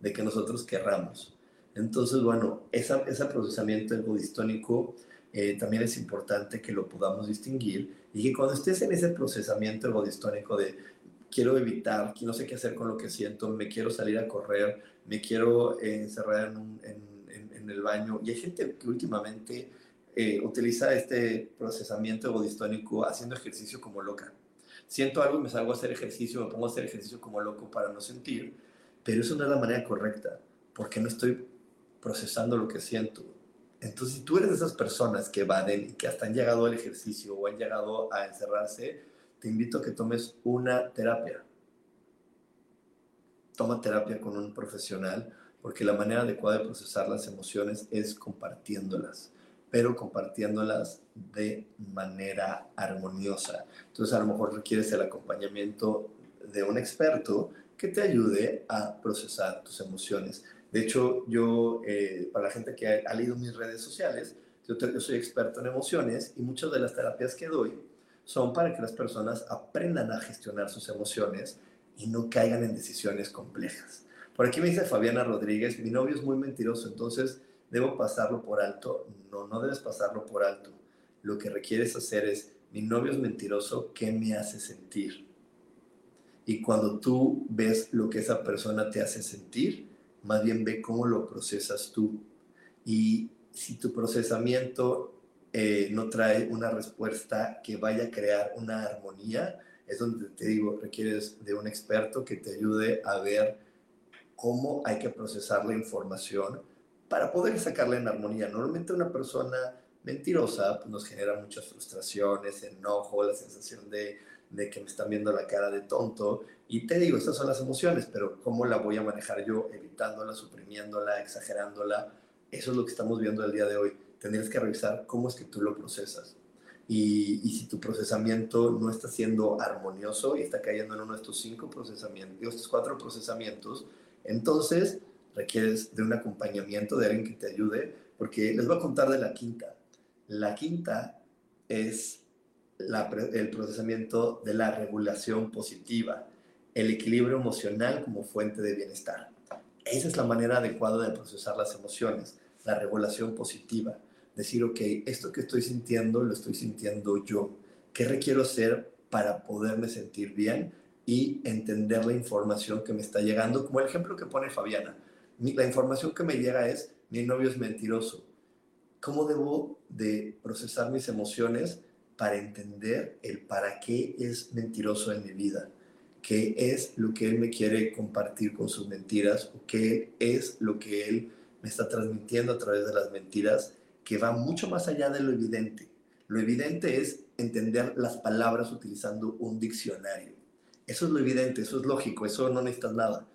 de que nosotros querramos. Entonces, bueno, esa, ese procesamiento egodistónico eh, también es importante que lo podamos distinguir y que cuando estés en ese procesamiento egodistónico de quiero evitar, no sé qué hacer con lo que siento, me quiero salir a correr, me quiero eh, encerrar en un, en en el baño. Y hay gente que últimamente eh, utiliza este procesamiento egodistónico haciendo ejercicio como loca. Siento algo y me salgo a hacer ejercicio, me pongo a hacer ejercicio como loco para no sentir, pero eso no es la manera correcta, porque no estoy procesando lo que siento. Entonces, si tú eres de esas personas que evaden y que hasta han llegado al ejercicio o han llegado a encerrarse, te invito a que tomes una terapia. Toma terapia con un profesional porque la manera adecuada de procesar las emociones es compartiéndolas, pero compartiéndolas de manera armoniosa. Entonces a lo mejor requieres el acompañamiento de un experto que te ayude a procesar tus emociones. De hecho, yo, eh, para la gente que ha, leído mis redes sociales, yo, yo soy experto en emociones y muchas de las terapias que doy son para que las personas aprendan a gestionar sus emociones y no caigan en decisiones complejas. Por aquí me dice Fabiana Rodríguez, mi novio es muy mentiroso, entonces debo pasarlo por alto. No, no debes pasarlo por alto. Lo que requieres hacer es, mi novio es mentiroso, ¿qué me hace sentir? Y cuando tú ves lo que esa persona te hace sentir, más bien ve cómo lo procesas tú. Y si tu procesamiento eh, no trae una respuesta que vaya a crear una armonía, es donde te digo, requieres de un experto que te ayude a ver cómo hay que procesar la información para poder sacarla en armonía. Normalmente una persona mentirosa pues, nos genera muchas frustraciones, enojo, la sensación de, de que me están viendo la cara de tonto. Y te digo, estas son las emociones, pero ¿cómo la voy a manejar yo? Evitándola, suprimiéndola, exagerándola. Eso es lo que estamos viendo el día de hoy. Tendrías que revisar cómo es que tú lo procesas. Y, y, si tu procesamiento no está siendo armonioso y está cayendo en uno de estos cinco procesamientos, estos cuatro procesamientos, entonces requieres de un acompañamiento, de alguien que te ayude, porque les voy a contar de la quinta. La quinta es el procesamiento de la regulación positiva, el equilibrio emocional como fuente de bienestar. Esa es la manera adecuada de procesar las emociones, la regulación positiva. Decir, ok, esto que estoy sintiendo lo estoy sintiendo yo. ¿Qué requiero hacer para poderme sentir bien y entender la información que me está llegando? Como el ejemplo que pone Fabiana la información que me llega es, mi novio es mentiroso. ¿Cómo debo de procesar mis emociones para entender el para qué es mentiroso en mi vida? ¿Qué es lo que él me quiere compartir con sus mentiras? ¿O qué es lo que él me está transmitiendo a través de las mentiras que va mucho más allá de lo evidente? Lo evidente es entender las palabras utilizando un diccionario. Eso es lo evidente, eso es lógico, eso no necesitas nada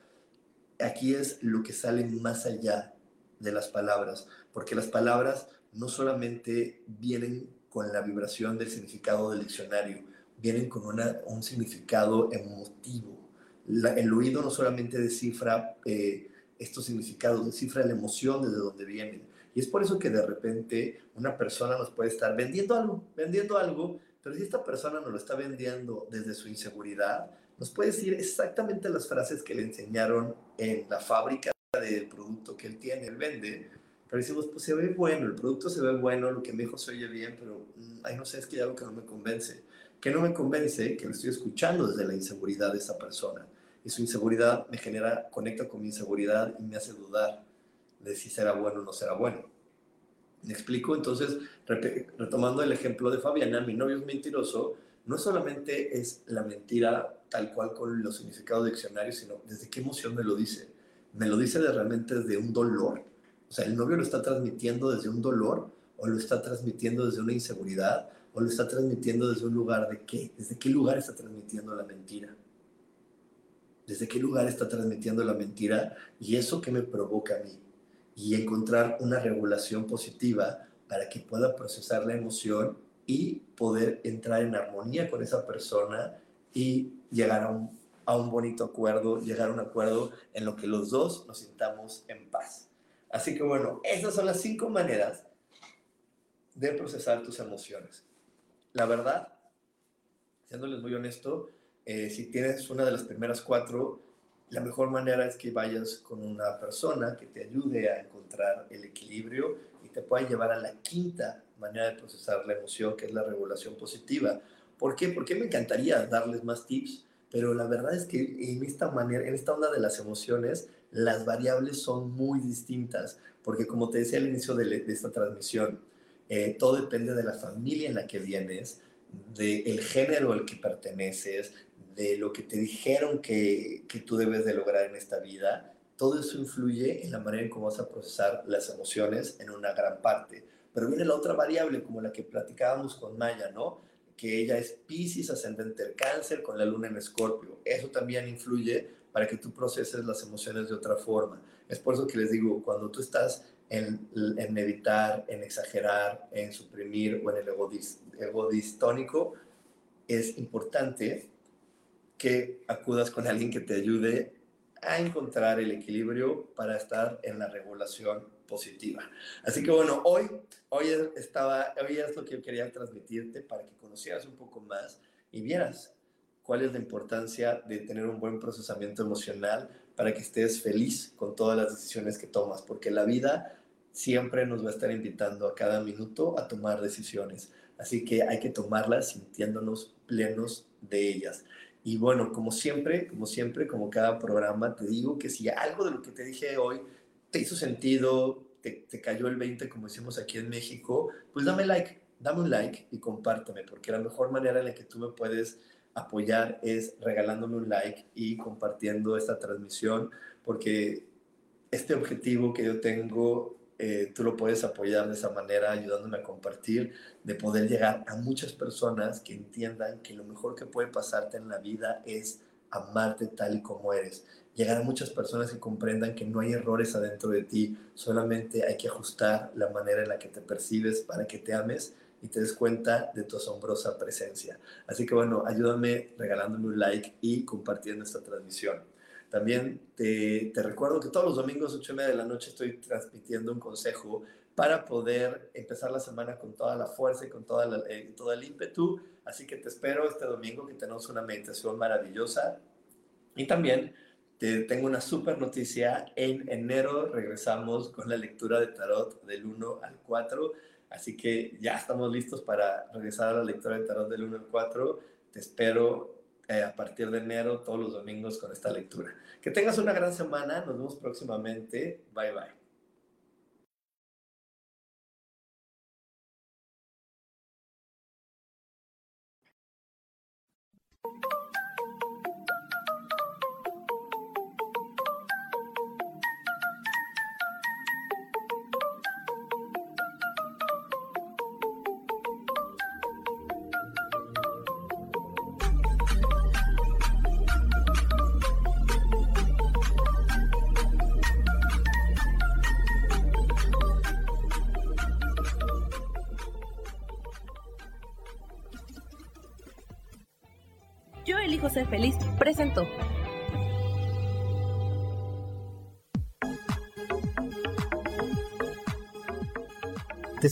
aquí es lo que sale más allá de las palabras, porque las palabras no solamente vienen con la vibración del significado del diccionario, vienen con un significado emotivo. el oído no solamente descifra eh, estos significados, descifra la emoción desde donde vienen. Y es por eso que de repente una persona nos puede estar vendiendo algo, vendiendo algo, pero si esta persona nos lo está vendiendo desde su inseguridad, nos puede decir exactamente las frases que le enseñaron en la fábrica del producto que él tiene, él vende, pero decimos, pues se ve bueno, el producto se ve bueno, lo que me dijo se oye bien, pero mm, ay, no sé, es que hay algo que no me convence. Que no me convence que lo estoy escuchando desde la inseguridad de esa persona. Y su inseguridad me genera, conecta con mi inseguridad y me hace dudar de si será bueno o no será bueno. ¿Me explico? Entonces, retomando el ejemplo de Fabiana, mi novio es mentiroso, no solamente es la mentira tal cual con los significados diccionarios, sino desde qué emoción me lo dice. Me lo dice de realmente desde un dolor. O sea, el novio lo está transmitiendo desde un dolor o lo está transmitiendo desde una inseguridad o lo está transmitiendo desde un lugar de qué? ¿Desde qué lugar está transmitiendo la mentira? ¿Desde qué lugar está transmitiendo la mentira? Y eso que me provoca a mí. Y encontrar una regulación positiva para que pueda procesar la emoción y poder entrar en armonía con esa persona y llegar a un, a un bonito acuerdo, llegar a un acuerdo en lo que los dos nos sintamos en paz. Así que bueno, esas son las cinco maneras de procesar tus emociones. La verdad, siéndoles muy honesto, eh, si tienes una de las primeras cuatro, la mejor manera es que vayas con una persona que te ayude a encontrar el equilibrio y te pueda llevar a la quinta manera de procesar la emoción, que es la regulación positiva. ¿Por qué? Porque me encantaría darles más tips, pero la verdad es que en esta manera, en esta onda de las emociones, las variables son muy distintas, porque como te decía al inicio de, esta transmisión, eh, todo depende de la familia en la que vienes, del género al que perteneces, de lo que te dijeron que, que tú debes de lograr en esta vida. Todo eso influye en la manera en cómo vas a procesar las emociones en una gran parte. Pero viene la otra variable, como la que platicábamos con Maya, ¿no? Que ella es Pisces, ascendente del cáncer, con la luna en escorpio. Eso también influye para que tú proceses las emociones de otra forma. Es por eso que les digo, cuando tú estás en, en evitar, en exagerar, en suprimir o en el ego, ego distónico, es importante que acudas con alguien que te ayude a encontrar el equilibrio para estar en la regulación positiva. Así que bueno, hoy, hoy, estaba, hoy es lo que quería transmitirte para que conocieras un poco más y vieras cuál es la importancia de tener un buen procesamiento emocional para que estés feliz con todas las decisiones que tomas, porque la vida siempre nos va a estar invitando a cada minuto a tomar decisiones. Así que hay que tomarlas sintiéndonos plenos de ellas. Y bueno, como siempre, como siempre, como cada programa, te digo que si algo de lo que te dije hoy te hizo sentido, te, te cayó el 20, como decimos aquí en México, pues dame like, dame un like y compárteme, porque la mejor manera en la que tú me puedes apoyar es regalándome un like y compartiendo esta transmisión, porque este objetivo que yo tengo, eh, tú lo puedes apoyar de esa manera, ayudándome a compartir, de poder llegar a muchas personas que entiendan que lo mejor que puede pasarte en la vida es amarte tal y como eres. Llegar a muchas personas que comprendan que no hay errores adentro de ti, solamente hay que ajustar la manera en la que te percibes para que te ames y te des cuenta de tu asombrosa presencia. Así que bueno, ayúdame regalándome un like y compartiendo esta transmisión. También te, te recuerdo que todos los domingos, 8 y media de la noche, estoy transmitiendo un consejo para poder empezar la semana con toda la fuerza y con toda eh, todo el ímpetu. Así que te espero este domingo que tenemos una meditación maravillosa. Y también te tengo una super noticia. En enero regresamos con la lectura de tarot del 1 al 4. Así que ya estamos listos para regresar a la lectura de tarot del 1 al 4. Te espero eh, a partir de enero todos los domingos con esta lectura. Que tengas una gran semana. Nos vemos próximamente. Bye bye.